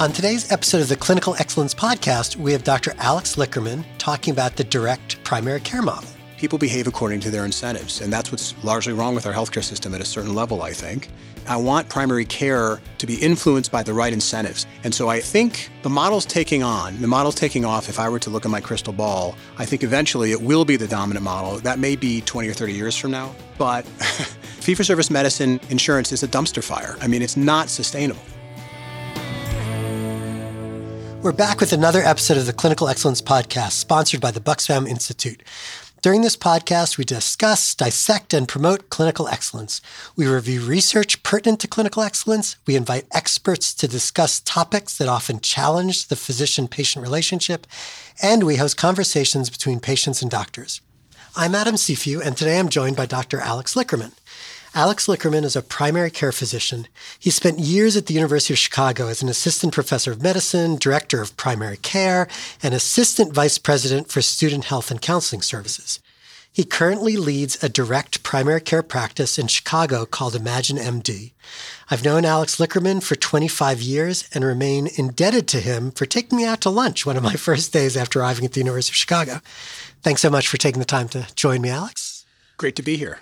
On today's episode of the Clinical Excellence Podcast, we have Dr. Alex Lickerman talking about the direct primary care model. People behave according to their incentives, and that's what's largely wrong with our healthcare system at a certain level, I think. I want primary care to be influenced by the right incentives. And so I think the model's taking on, the model's taking off. If I were to look at my crystal ball, I think eventually it will be the dominant model. That may be 20 or 30 years from now. But fee for service medicine insurance is a dumpster fire. I mean, it's not sustainable. We're back with another episode of the Clinical Excellence Podcast, sponsored by the Bucksbaum Institute. During this podcast, we discuss, dissect, and promote clinical excellence. We review research pertinent to clinical excellence. We invite experts to discuss topics that often challenge the physician patient relationship. And we host conversations between patients and doctors. I'm Adam Cifu, and today I'm joined by Dr. Alex Lickerman. Alex Lickerman is a primary care physician. He spent years at the University of Chicago as an assistant professor of medicine, director of primary care, and assistant vice president for student health and counseling services. He currently leads a direct primary care practice in Chicago called Imagine MD. I've known Alex Lickerman for 25 years and remain indebted to him for taking me out to lunch one of my first days after arriving at the University of Chicago. Thanks so much for taking the time to join me, Alex. Great to be here.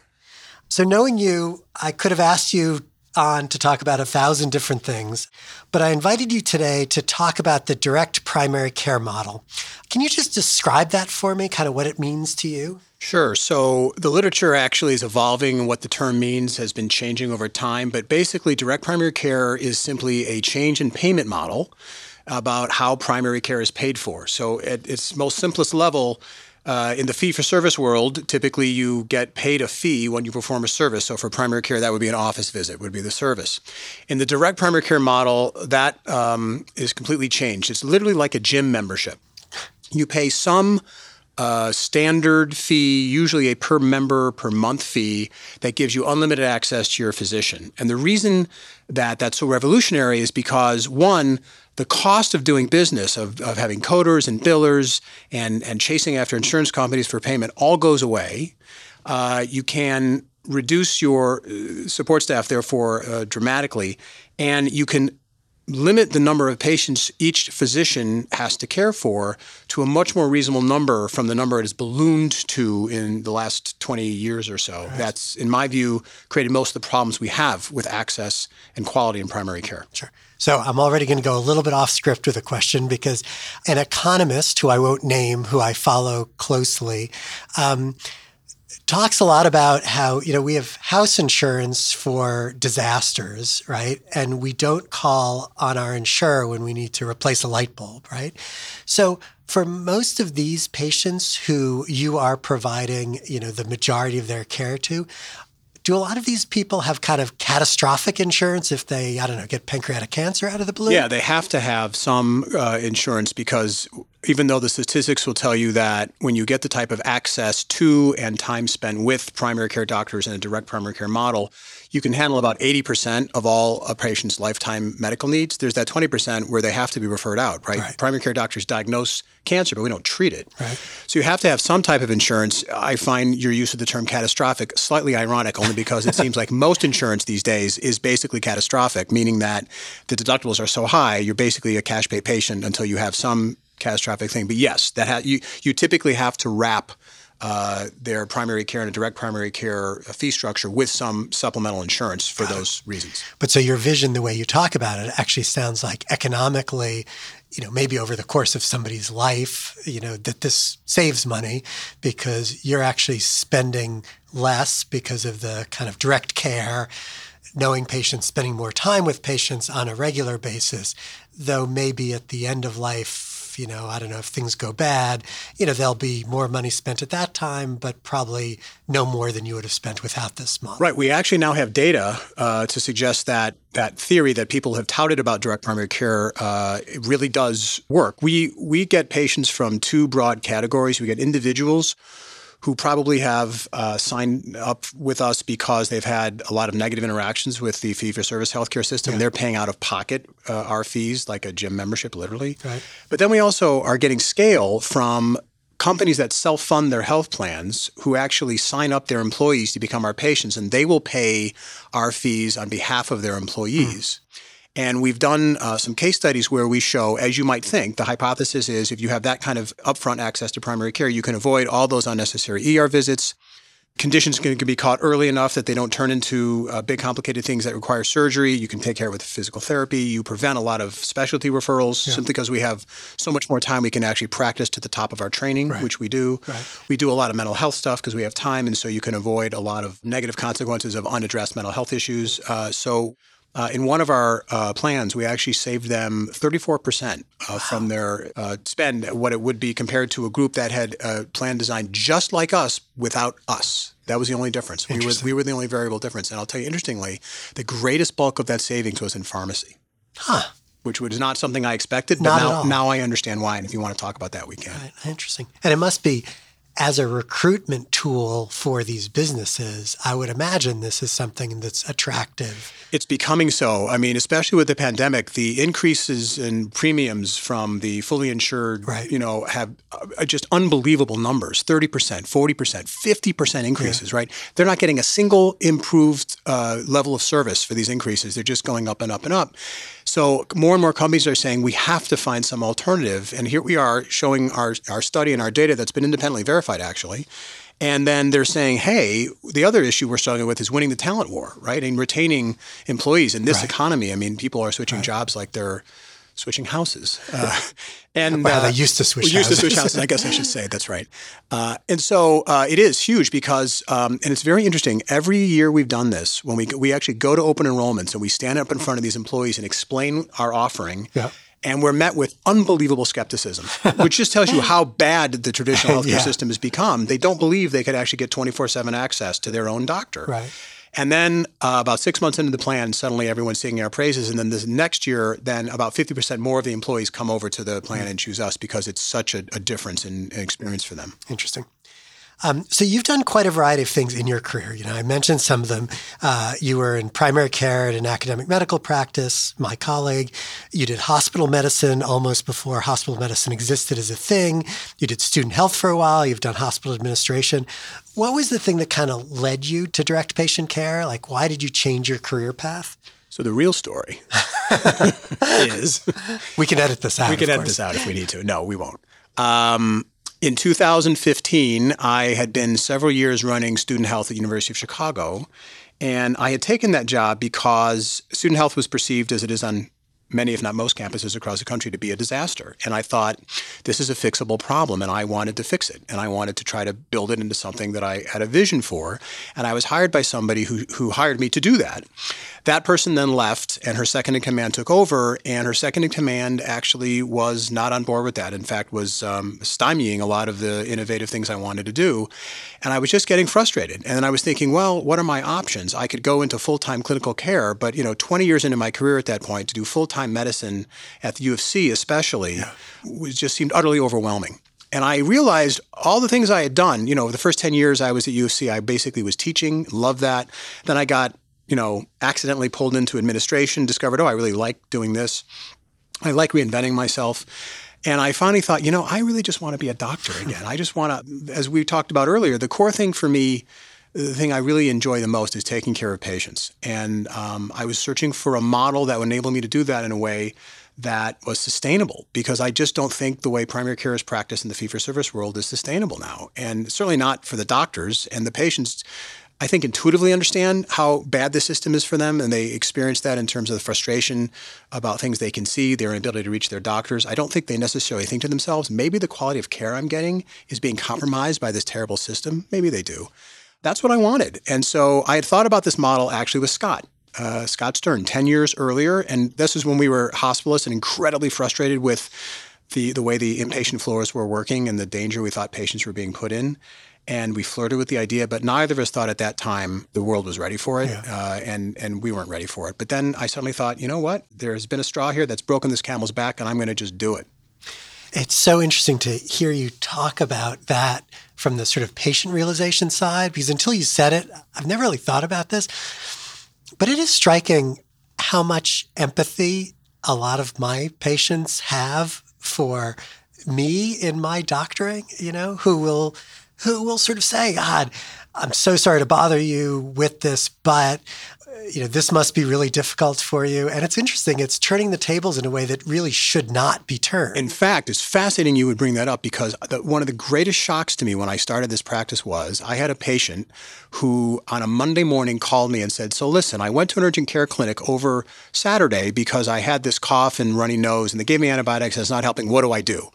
So, knowing you, I could have asked you on to talk about a thousand different things, but I invited you today to talk about the direct primary care model. Can you just describe that for me, kind of what it means to you? Sure. So the literature actually is evolving. And what the term means has been changing over time. But basically, direct primary care is simply a change in payment model about how primary care is paid for. So, at its most simplest level, uh, in the fee for service world, typically you get paid a fee when you perform a service. So for primary care, that would be an office visit, would be the service. In the direct primary care model, that um, is completely changed. It's literally like a gym membership. You pay some uh, standard fee, usually a per member per month fee that gives you unlimited access to your physician. And the reason that that's so revolutionary is because one, the cost of doing business, of, of having coders and billers and, and chasing after insurance companies for payment all goes away. Uh, you can reduce your uh, support staff, therefore, uh, dramatically, and you can limit the number of patients each physician has to care for to a much more reasonable number from the number it has ballooned to in the last 20 years or so. Right. That's, in my view, created most of the problems we have with access and quality in primary care. Sure. So I'm already going to go a little bit off script with a question because an economist who I won't name, who I follow closely, um, talks a lot about how, you know, we have house insurance for disasters, right? And we don't call on our insurer when we need to replace a light bulb, right? So for most of these patients who you are providing, you know, the majority of their care to, do a lot of these people have kind of catastrophic insurance if they, I don't know, get pancreatic cancer out of the blue? Yeah, they have to have some uh, insurance because even though the statistics will tell you that when you get the type of access to and time spent with primary care doctors in a direct primary care model, you can handle about 80% of all a patient's lifetime medical needs. There's that 20% where they have to be referred out, right? right? Primary care doctors diagnose cancer, but we don't treat it. Right. So you have to have some type of insurance. I find your use of the term catastrophic slightly ironic only because it seems like most insurance these days is basically catastrophic, meaning that the deductibles are so high, you're basically a cash pay patient until you have some catastrophic thing. But yes, that ha- you you typically have to wrap uh, their primary care and a direct primary care fee structure with some supplemental insurance for those reasons. But so your vision, the way you talk about it, actually sounds like economically, you know, maybe over the course of somebody's life, you know, that this saves money because you're actually spending less because of the kind of direct care knowing patients, spending more time with patients on a regular basis, though maybe at the end of life, you know, I don't know if things go bad, you know, there'll be more money spent at that time, but probably no more than you would have spent without this model. Right. We actually now have data uh, to suggest that that theory that people have touted about direct primary care uh, really does work. We we get patients from two broad categories. We get individuals who probably have uh, signed up with us because they've had a lot of negative interactions with the fee for service healthcare system. Yeah. They're paying out of pocket uh, our fees, like a gym membership, literally. Right. But then we also are getting scale from companies that self fund their health plans who actually sign up their employees to become our patients, and they will pay our fees on behalf of their employees. Mm. And we've done uh, some case studies where we show, as you might think, the hypothesis is if you have that kind of upfront access to primary care, you can avoid all those unnecessary ER visits. Conditions can, can be caught early enough that they don't turn into uh, big, complicated things that require surgery. You can take care with physical therapy. You prevent a lot of specialty referrals yeah. simply because we have so much more time. We can actually practice to the top of our training, right. which we do. Right. We do a lot of mental health stuff because we have time, and so you can avoid a lot of negative consequences of unaddressed mental health issues. Uh, so uh, in one of our uh, plans, we actually saved them 34% uh, wow. from their uh, spend, what it would be compared to a group that had a plan designed just like us without us. That was the only difference. We were, we were the only variable difference. And I'll tell you, interestingly, the greatest bulk of that savings was in pharmacy. Huh. Which was not something I expected, but now, now I understand why. And if you want to talk about that, we can. Right. Interesting. And it must be as a recruitment tool for these businesses, I would imagine this is something that's attractive. It's becoming so. I mean, especially with the pandemic, the increases in premiums from the fully insured, right. you know, have uh, just unbelievable numbers 30%, 40%, 50% increases, yeah. right? They're not getting a single improved uh, level of service for these increases. They're just going up and up and up. So more and more companies are saying we have to find some alternative. And here we are showing our, our study and our data that's been independently verified, actually. And then they're saying, hey, the other issue we're struggling with is winning the talent war, right? And retaining employees in this right. economy. I mean, people are switching right. jobs like they're switching houses. Uh, and well, uh, they used to switch. We used to switch houses. I guess I should say that's right. Uh, and so uh, it is huge because, um, and it's very interesting. Every year we've done this when we we actually go to open enrollments and we stand up in front of these employees and explain our offering. Yeah. And we're met with unbelievable skepticism, which just tells you how bad the traditional healthcare yeah. system has become. They don't believe they could actually get 24 7 access to their own doctor. Right. And then uh, about six months into the plan, suddenly everyone's singing our praises. And then this next year, then about 50% more of the employees come over to the plan and choose us because it's such a, a difference in, in experience for them. Interesting. Um, so you've done quite a variety of things in your career. You know, I mentioned some of them. Uh, you were in primary care at an academic medical practice. My colleague, you did hospital medicine almost before hospital medicine existed as a thing. You did student health for a while. You've done hospital administration. What was the thing that kind of led you to direct patient care? Like, why did you change your career path? So the real story is we can edit this out. We can edit this out if we need to. No, we won't. Um, in 2015, I had been several years running student health at the University of Chicago, and I had taken that job because student health was perceived as it is on many, if not most campuses across the country to be a disaster. And I thought, this is a fixable problem, and I wanted to fix it. And I wanted to try to build it into something that I had a vision for. And I was hired by somebody who, who hired me to do that. That person then left, and her second in command took over. And her second in command actually was not on board with that. In fact, was um, stymieing a lot of the innovative things I wanted to do. And I was just getting frustrated. And I was thinking, well, what are my options? I could go into full time clinical care, but you know, 20 years into my career at that point, to do full time medicine at the U of C, especially, yeah. was just seemed utterly overwhelming. And I realized all the things I had done. You know, the first 10 years I was at U of C, I basically was teaching, loved that. Then I got you know, accidentally pulled into administration, discovered, oh, I really like doing this. I like reinventing myself. And I finally thought, you know, I really just want to be a doctor again. I just want to, as we talked about earlier, the core thing for me, the thing I really enjoy the most is taking care of patients. And um, I was searching for a model that would enable me to do that in a way that was sustainable because I just don't think the way primary care is practiced in the fee for service world is sustainable now. And certainly not for the doctors and the patients I think, intuitively understand how bad the system is for them, and they experience that in terms of the frustration about things they can see, their inability to reach their doctors. I don't think they necessarily think to themselves, maybe the quality of care I'm getting is being compromised by this terrible system. Maybe they do. That's what I wanted. And so I had thought about this model actually with Scott. Uh, Scott Stern, 10 years earlier. And this was when we were hospitalists and incredibly frustrated with the, the way the inpatient floors were working and the danger we thought patients were being put in and we flirted with the idea, but neither of us thought at that time the world was ready for it, yeah. uh, and and we weren't ready for it. But then I suddenly thought, you know what? There's been a straw here that's broken this camel's back, and I'm going to just do it. It's so interesting to hear you talk about that from the sort of patient realization side, because until you said it, I've never really thought about this. But it is striking how much empathy a lot of my patients have for me in my doctoring, you know, who will who will sort of say, God, I'm so sorry to bother you with this, but you know, this must be really difficult for you. And it's interesting. It's turning the tables in a way that really should not be turned. In fact, it's fascinating you would bring that up because the, one of the greatest shocks to me when I started this practice was I had a patient who on a Monday morning called me and said, So listen, I went to an urgent care clinic over Saturday because I had this cough and runny nose and they gave me antibiotics. It's not helping. What do I do?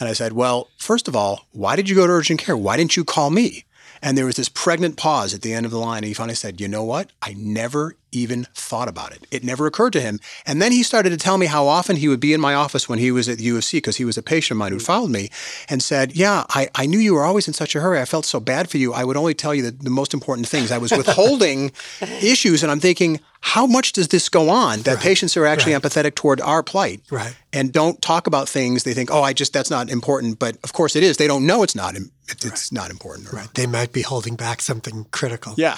And I said, Well, first of all, why did you go to urgent care? Why didn't you call me? And there was this pregnant pause at the end of the line. And he finally said, You know what? I never even thought about it. It never occurred to him. And then he started to tell me how often he would be in my office when he was at the U of C because he was a patient of mine who mm. followed me and said, Yeah, I, I knew you were always in such a hurry. I felt so bad for you. I would only tell you the, the most important things. I was withholding issues. And I'm thinking, how much does this go on that right. patients are actually right. empathetic toward our plight right. and don't talk about things they think, oh, I just, that's not important. But of course it is. They don't know it's not, it's right. not important. Right. They might be holding back something critical. Yeah.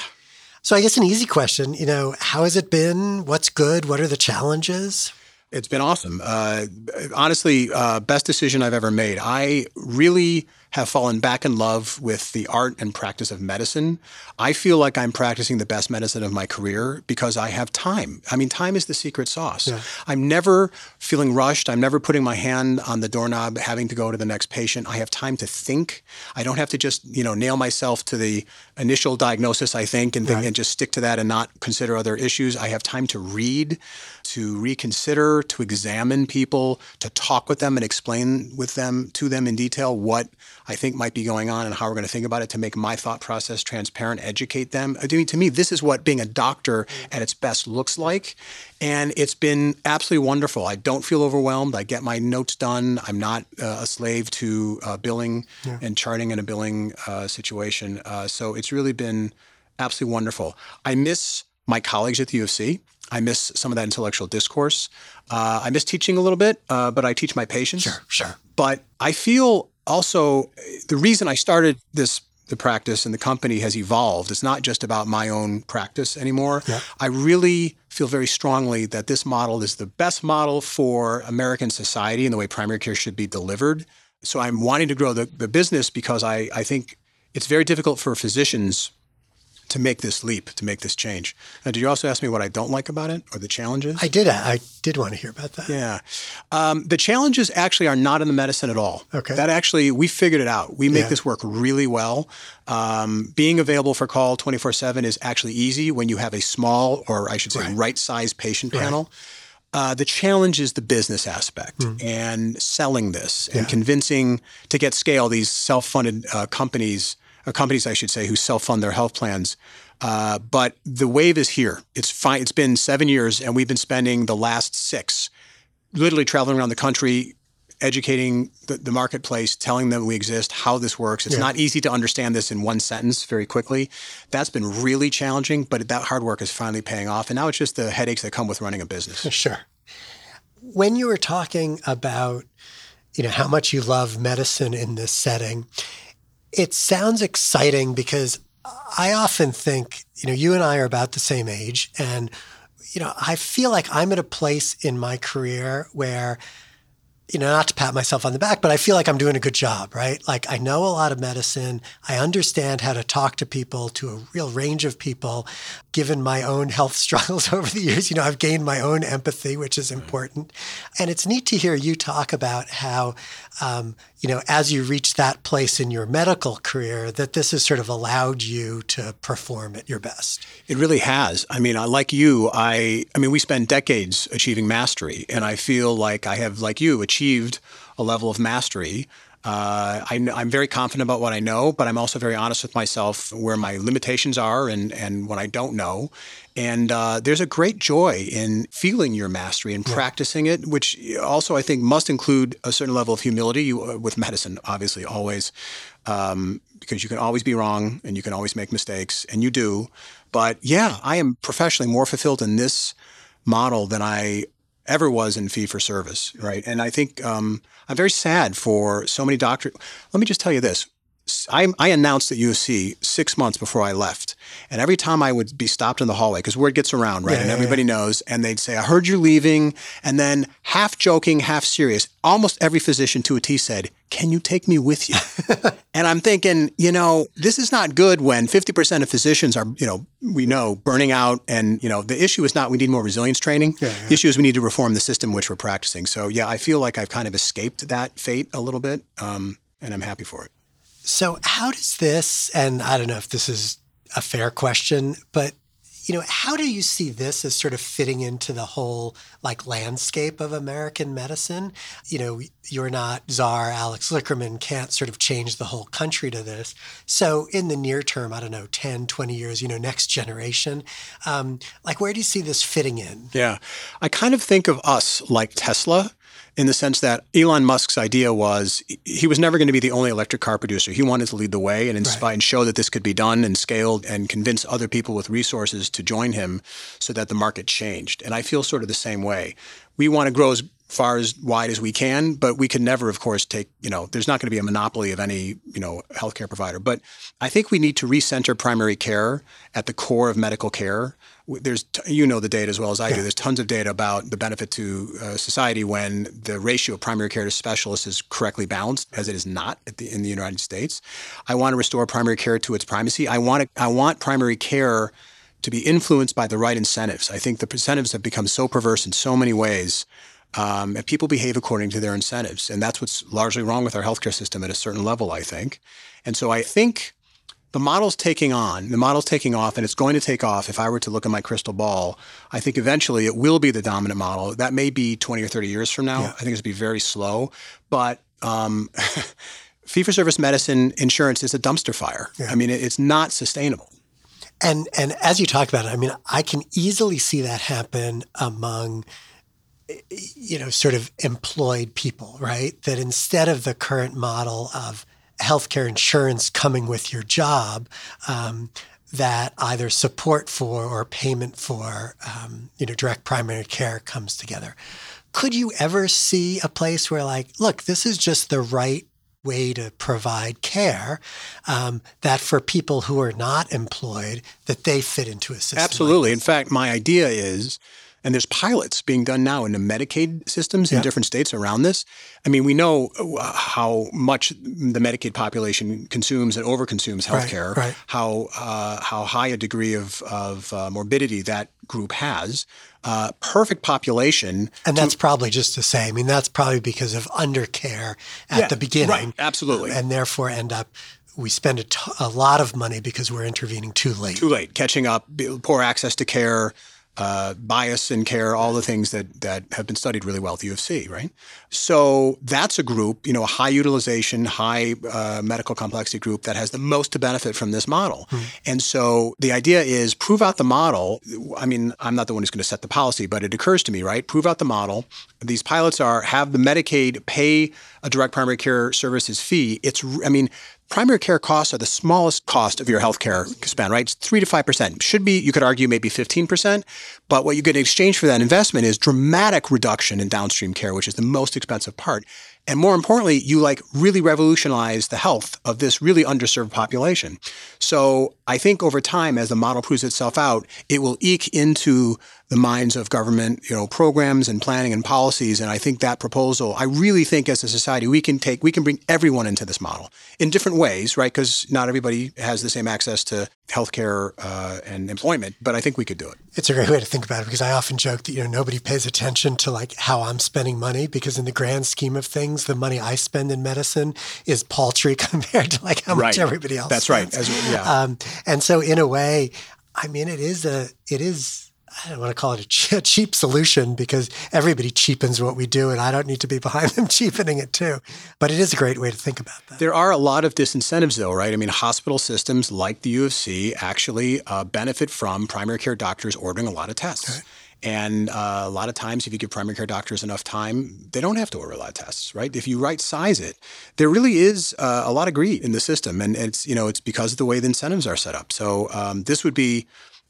So I guess an easy question, you know, how has it been? What's good? What are the challenges? It's been awesome. Uh, honestly, uh, best decision I've ever made. I really have fallen back in love with the art and practice of medicine. I feel like I'm practicing the best medicine of my career because I have time. I mean, time is the secret sauce. Yeah. I'm never feeling rushed. I'm never putting my hand on the doorknob, having to go to the next patient. I have time to think. I don't have to just, you know, nail myself to the initial diagnosis, I think, and, think, right. and just stick to that and not consider other issues. I have time to read, to reconsider, to examine people, to talk with them and explain with them to them in detail what I think might be going on and how we're going to think about it to make my thought process transparent, educate them. I mean, to me, this is what being a doctor at its best looks like. And it's been absolutely wonderful. I don't feel overwhelmed. I get my notes done. I'm not uh, a slave to uh, billing yeah. and charting in a billing uh, situation. Uh, so it's really been absolutely wonderful. I miss my colleagues at the U of C. I miss some of that intellectual discourse. Uh, I miss teaching a little bit, uh, but I teach my patients. Sure, sure. But I feel also the reason I started this the practice and the company has evolved. It's not just about my own practice anymore. Yeah. I really feel very strongly that this model is the best model for American society and the way primary care should be delivered. So I'm wanting to grow the, the business because I, I think it's very difficult for physicians to make this leap, to make this change. Now, did you also ask me what I don't like about it or the challenges? I did. I did want to hear about that. Yeah. Um, the challenges actually are not in the medicine at all. Okay. That actually, we figured it out. We make yeah. this work really well. Um, being available for call 24 7 is actually easy when you have a small, or I should say, right, sized patient panel. Right. Uh, the challenge is the business aspect mm. and selling this and convincing to get scale these self funded uh, companies companies, I should say, who self-fund their health plans. Uh, but the wave is here. It's fine. It's been seven years, and we've been spending the last six, literally traveling around the country, educating the, the marketplace, telling them we exist, how this works. It's yeah. not easy to understand this in one sentence very quickly. That's been really challenging, but that hard work is finally paying off. And now it's just the headaches that come with running a business. Sure. When you were talking about, you know, how much you love medicine in this setting, it sounds exciting because I often think, you know, you and I are about the same age. And, you know, I feel like I'm at a place in my career where you know, not to pat myself on the back, but I feel like I'm doing a good job, right? Like I know a lot of medicine. I understand how to talk to people, to a real range of people. Given my own health struggles over the years, you know, I've gained my own empathy, which is important. And it's neat to hear you talk about how, um, you know, as you reach that place in your medical career, that this has sort of allowed you to perform at your best. It really has. I mean, like you, I, I mean, we spend decades achieving mastery, and I feel like I have, like you, achieved achieved a level of mastery. Uh, I, am very confident about what I know, but I'm also very honest with myself where my limitations are and, and what I don't know. And uh, there's a great joy in feeling your mastery and yeah. practicing it, which also I think must include a certain level of humility you, uh, with medicine, obviously, always, um, because you can always be wrong and you can always make mistakes, and you do. But yeah, I am professionally more fulfilled in this model than I ever was in fee for service, right? And I think um, I'm very sad for so many doctors. Let me just tell you this: I, I announced at UC six months before I left. And every time I would be stopped in the hallway, because word gets around, right? Yeah, and yeah, everybody knows. And they'd say, I heard you're leaving. And then half joking, half serious, almost every physician to a T said, Can you take me with you? and I'm thinking, you know, this is not good when 50% of physicians are, you know, we know burning out. And, you know, the issue is not we need more resilience training. Yeah, yeah. The issue is we need to reform the system which we're practicing. So, yeah, I feel like I've kind of escaped that fate a little bit. Um, and I'm happy for it. So, how does this, and I don't know if this is a fair question, but you know, how do you see this as sort of fitting into the whole like landscape of American medicine? You know, you're not czar Alex Lickerman can't sort of change the whole country to this. So in the near term, I don't know, 10, 20 years, you know, next generation, um, like where do you see this fitting in? Yeah. I kind of think of us like Tesla in the sense that Elon Musk's idea was he was never going to be the only electric car producer. He wanted to lead the way and inspire Right. and show that this could be done and scaled and convince other people with resources to join him so that the market changed. And I feel sort of the same way. We want to grow as far as wide as we can, but we can never, of course, take, you know, there's not going to be a monopoly of any, you know, healthcare provider. But I think we need to recenter primary care at the core of medical care. There's, you know, the data as well as I do. There's tons of data about the benefit to uh, society when the ratio of primary care to specialists is correctly balanced, as it is not at the, in the United States. I want to restore primary care to its primacy. I want to, I want primary care to be influenced by the right incentives. I think the incentives have become so perverse in so many ways. Um, and people behave according to their incentives. And that's what's largely wrong with our healthcare system at a certain level, I think. And so I think the model's taking on, the model's taking off, and it's going to take off. If I were to look at my crystal ball, I think eventually it will be the dominant model. That may be 20 or 30 years from now. Yeah. I think it's going to be very slow. But um, fee for service medicine insurance is a dumpster fire. Yeah. I mean, it's not sustainable. And and as you talk about it, I mean, I can easily see that happen among you know, sort of employed people, right? That instead of the current model of healthcare insurance coming with your job, um, that either support for or payment for, um, you know, direct primary care comes together. Could you ever see a place where, like, look, this is just the right way to provide care um, that for people who are not employed that they fit into a system like Absolutely. In fact, my idea is, and there's pilots being done now in the Medicaid systems Yeah. in different states around this. I mean, we know uh, how much the Medicaid population consumes and overconsumes Right, healthcare, right. how uh, how high a degree of of uh, morbidity that group has. Uh, perfect population. And that's probably just to say, I mean, that's probably because of undercare at Yeah, the beginning. right, absolutely. And therefore end up, we spend a, t- a lot of money because we're intervening too late. too late, catching up, poor access to care, uh, bias in care, all the things that that have been studied really well at the U of C, right? So that's a group, you know, a high utilization, high uh, medical complexity group that has the most to benefit from this model. And so the idea is prove out the model. I mean, I'm not the one who's going to set the policy, but it occurs to me, right? Prove out the model. These pilots are have the Medicaid pay a direct primary care services fee. It's, I mean, primary care costs are the smallest cost of your healthcare spend, right? It's three to five percent. Should be, you could argue, maybe fifteen percent. But what you get in exchange for that investment is dramatic reduction in downstream care, which is the most expensive part. And more importantly, you like really revolutionize the health of this really underserved population. So I think over time, as the model proves itself out, it will eke into the minds of government, you know, programs and planning and policies. And I think that proposal, I really think as a society, we can take, we can bring everyone into this model in different ways, right? Because not everybody has the same access to healthcare uh, and employment, but I think we could do it. It's a great way to think about it because I often joke that you know nobody pays attention to like how I'm spending money because in the grand scheme of things, the money I spend in medicine is paltry compared to like how much everybody else. That's right. spends. As- yeah. Um, and so in a way, I mean, it is a it is. I don't want to call it a, che- a cheap solution because everybody cheapens what we do, and I don't need to be behind them cheapening it too. But it is a great way to think about that. There are a lot of disincentives, though, right? I mean, hospital systems like the U of C actually uh, benefit from primary care doctors ordering a lot of tests. And uh, a lot of times, if you give primary care doctors enough time, they don't have to order a lot of tests, right? If you right size it, there really is uh, a lot of greed in the system, and it's you know it's because of the way the incentives are set up. So um, this would be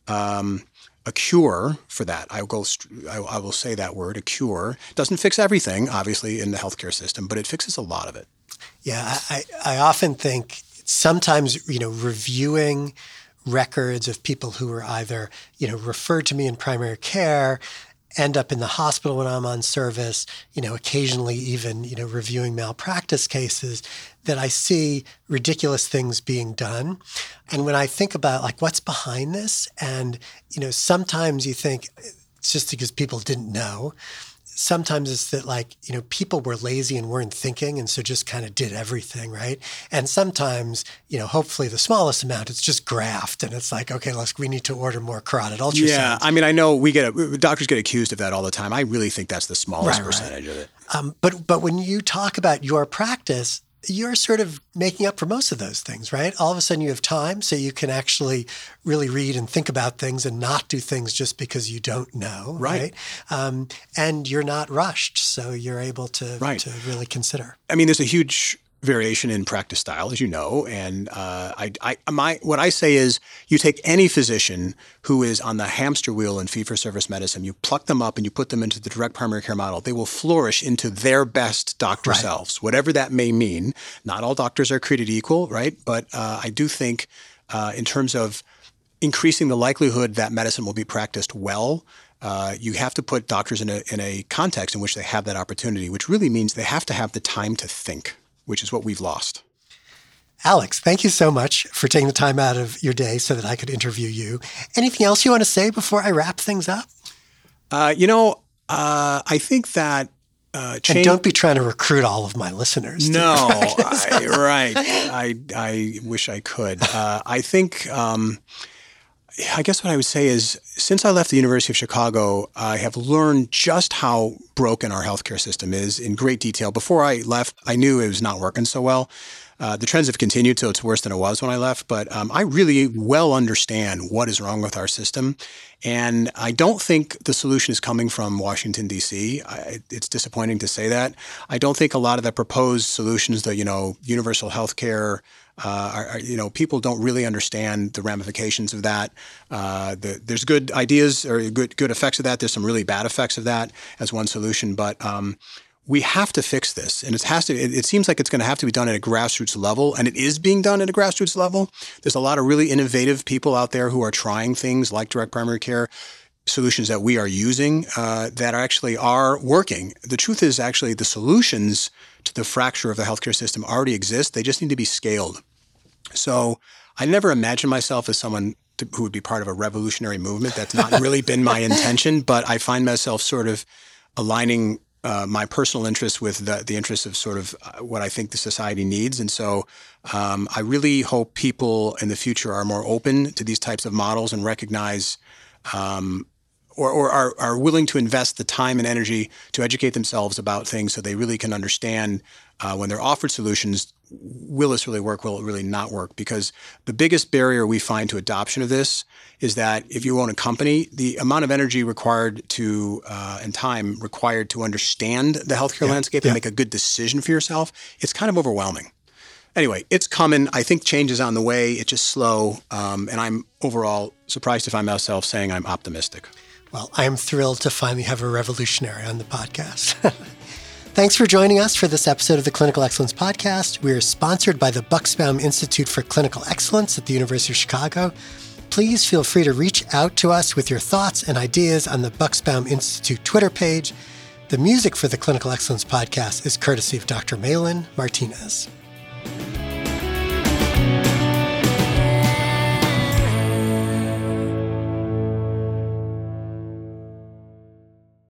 um, a cure for that. I will. I, will say that word, a cure. Doesn't fix everything, obviously, in the healthcare system, but it fixes a lot of it. Yeah, I I often think sometimes, you know, reviewing records of people who were either, you know, referred to me in primary care, end up in the hospital when I'm on service, you know, occasionally even, you know, reviewing malpractice cases that I see ridiculous things being done. And when I think about like what's behind this and, you know, sometimes you think it's just because people didn't know. Sometimes it's that like you know people were lazy and weren't thinking and so just kind of did everything right? And sometimes you know hopefully the smallest amount it's just graft and it's like okay let's we need to order more carotid ultrasound yeah i mean i know we get doctors get accused of that all the time. I really think that's the smallest right, percentage right. of it. Um, but but when you talk about your practice you're sort of making up for most of those things, right? All of a sudden you have time so you can actually really read and think about things and not do things just because you don't know, right? right? Um, and you're not rushed, so you're able to, right. to really consider. I mean, there's a huge variation in practice style, as you know. And uh, I, I, my, what I say is, you take any physician who is on the hamster wheel in fee-for-service medicine, you pluck them up and you put them into the direct primary care model. They will flourish into their best doctor right. selves, whatever that may mean. Not all doctors are created equal, right? But uh, I do think, uh, in terms of increasing the likelihood that medicine will be practiced well. Uh, you have to put doctors in a, in a context in which they have that opportunity, which really means they have to have the time to think which is what we've lost. Alex, thank you so much for taking the time out of your day so that I could interview you. Anything else you want to say before I wrap things up? Uh, you know, uh, I think that. Uh, change- and don't be trying to recruit all of my listeners. No, I, right. I, I wish I could. Uh, I think um, I guess what I would say is since I left the University of Chicago, I have learned just how broken our healthcare system is in great detail. Before I left, I knew it was not working so well. Uh, the trends have continued, so it's worse than it was when I left. But um, I really well understand what is wrong with our system, and I don't think the solution is coming from Washington D.C. I, it's disappointing to say that. I don't think a lot of the proposed solutions, the you know universal health care, uh, are, you know, people don't really understand the ramifications of that. Uh, the, there's good ideas or good good effects of that. There's some really bad effects of that as one solution, but um, we have to fix this, and it has to. It, it seems like it's going to have to be done at a grassroots level, and it is being done at a grassroots level. There's a lot of really innovative people out there who are trying things like direct primary care solutions that we are using uh, that actually are working. The truth is, actually, the solutions to the fracture of the healthcare system already exist. They just need to be scaled. So I never imagined myself as someone to, who would be part of a revolutionary movement. That's not really been my intention, but I find myself sort of aligning uh, my personal interests with the, the interests of sort of uh, what I think the society needs. And so um, I really hope people in the future are more open to these types of models and recognize um, or, or are, are willing to invest the time and energy to educate themselves about things so they really can understand uh, when they're offered solutions will this really work will it really not work because the biggest barrier we find to adoption of this is that if you own a company the amount of energy required to uh, and time required to understand the healthcare yeah, landscape yeah. and make a good decision for yourself it's kind of overwhelming anyway, it's coming. I think change is on the way. It's just slow. Um, and I'm overall surprised to find myself saying I'm optimistic. Well, I am thrilled to finally have a revolutionary on the podcast. Thanks for joining us for this episode of the Clinical Excellence Podcast. We are sponsored by the Bucksbaum Institute for Clinical Excellence at the University of Chicago. Please feel free to reach out to us with your thoughts and ideas on the Bucksbaum Institute Twitter page. The music for the Clinical Excellence Podcast is courtesy of Dr. Malin Martinez.